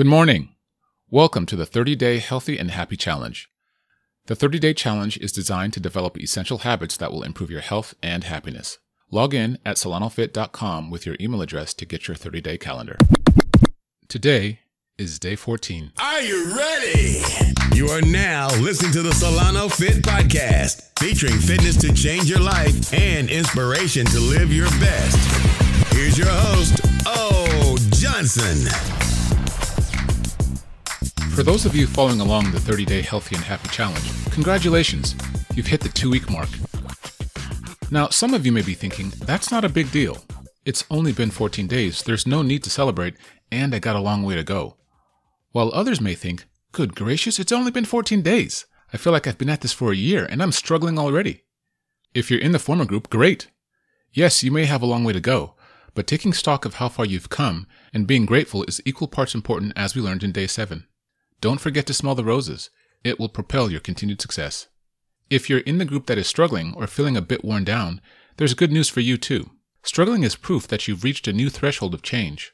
Good morning. Welcome to the 30 Day Healthy and Happy Challenge. The 30 Day Challenge is designed to develop essential habits that will improve your health and happiness. Log in at solanofit.com with your email address to get your 30 day calendar. Today is day 14. Are you ready? You are now listening to the Solano Fit Podcast, featuring fitness to change your life and inspiration to live your best. Here's your host, O. Johnson. For those of you following along the 30 Day Healthy and Happy Challenge, congratulations! You've hit the two week mark. Now, some of you may be thinking, that's not a big deal. It's only been 14 days, there's no need to celebrate, and I got a long way to go. While others may think, good gracious, it's only been 14 days. I feel like I've been at this for a year and I'm struggling already. If you're in the former group, great. Yes, you may have a long way to go, but taking stock of how far you've come and being grateful is equal parts important as we learned in day 7. Don't forget to smell the roses. It will propel your continued success. If you're in the group that is struggling or feeling a bit worn down, there's good news for you too. Struggling is proof that you've reached a new threshold of change.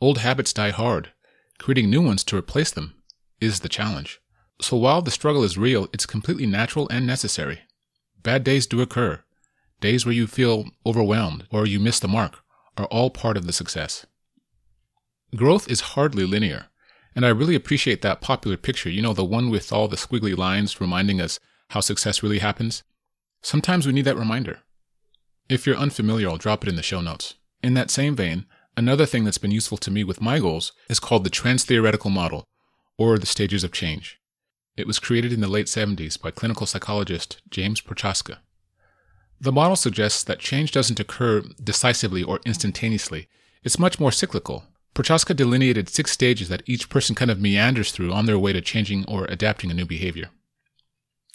Old habits die hard. Creating new ones to replace them is the challenge. So while the struggle is real, it's completely natural and necessary. Bad days do occur. Days where you feel overwhelmed or you miss the mark are all part of the success. Growth is hardly linear. And I really appreciate that popular picture, you know, the one with all the squiggly lines reminding us how success really happens. Sometimes we need that reminder. If you're unfamiliar, I'll drop it in the show notes. In that same vein, another thing that's been useful to me with my goals is called the Trans-Theoretical Model, or the Stages of Change. It was created in the late 70s by clinical psychologist James Prochaska. The model suggests that change doesn't occur decisively or instantaneously. It's much more cyclical, Prochaska delineated six stages that each person kind of meanders through on their way to changing or adapting a new behavior.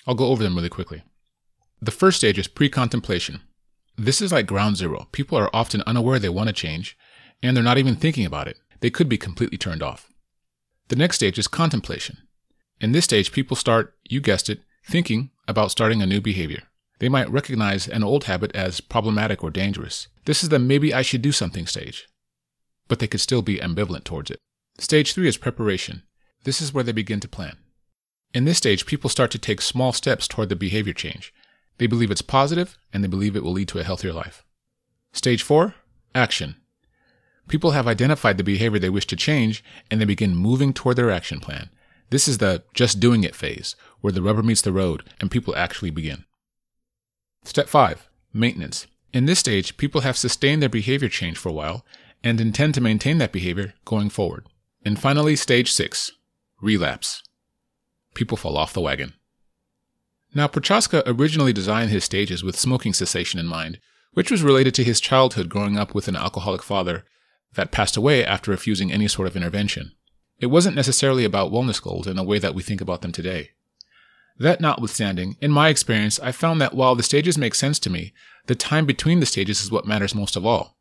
I'll go over them really quickly. The first stage is pre contemplation. This is like ground zero. People are often unaware they want to change, and they're not even thinking about it. They could be completely turned off. The next stage is contemplation. In this stage, people start, you guessed it, thinking about starting a new behavior. They might recognize an old habit as problematic or dangerous. This is the maybe I should do something stage but they could still be ambivalent towards it. Stage three is preparation. This is where they begin to plan. In this stage, people start to take small steps toward the behavior change. They believe it's positive and they believe it will lead to a healthier life. Stage four, action. People have identified the behavior they wish to change and they begin moving toward their action plan. This is the just doing it phase, where the rubber meets the road and people actually begin. Step five, maintenance. In this stage, people have sustained their behavior change for a while and intend to maintain that behavior going forward. And finally, stage six relapse. People fall off the wagon. Now, Prochaska originally designed his stages with smoking cessation in mind, which was related to his childhood growing up with an alcoholic father that passed away after refusing any sort of intervention. It wasn't necessarily about wellness goals in the way that we think about them today. That notwithstanding, in my experience, I found that while the stages make sense to me, the time between the stages is what matters most of all.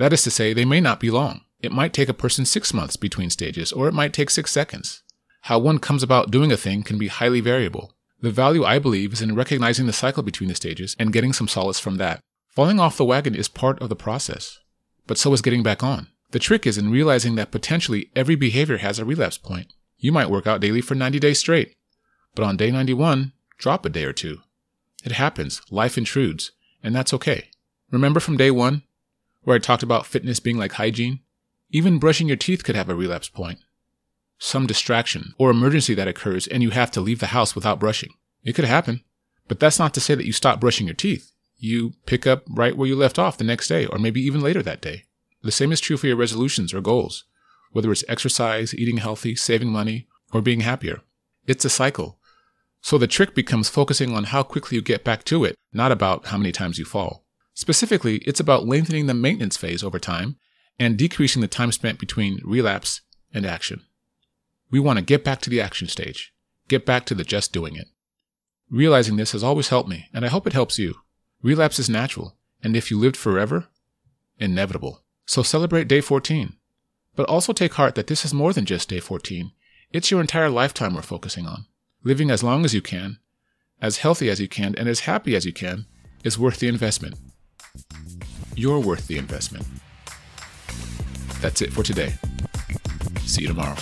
That is to say, they may not be long. It might take a person six months between stages, or it might take six seconds. How one comes about doing a thing can be highly variable. The value, I believe, is in recognizing the cycle between the stages and getting some solace from that. Falling off the wagon is part of the process, but so is getting back on. The trick is in realizing that potentially every behavior has a relapse point. You might work out daily for 90 days straight, but on day 91, drop a day or two. It happens, life intrudes, and that's okay. Remember from day one, where I talked about fitness being like hygiene, even brushing your teeth could have a relapse point. Some distraction or emergency that occurs and you have to leave the house without brushing. It could happen, but that's not to say that you stop brushing your teeth. You pick up right where you left off the next day or maybe even later that day. The same is true for your resolutions or goals, whether it's exercise, eating healthy, saving money, or being happier. It's a cycle. So the trick becomes focusing on how quickly you get back to it, not about how many times you fall. Specifically, it's about lengthening the maintenance phase over time and decreasing the time spent between relapse and action. We want to get back to the action stage, get back to the just doing it. Realizing this has always helped me, and I hope it helps you. Relapse is natural, and if you lived forever, inevitable. So celebrate day 14. But also take heart that this is more than just day 14. It's your entire lifetime we're focusing on. Living as long as you can, as healthy as you can, and as happy as you can is worth the investment. You're worth the investment. That's it for today. See you tomorrow.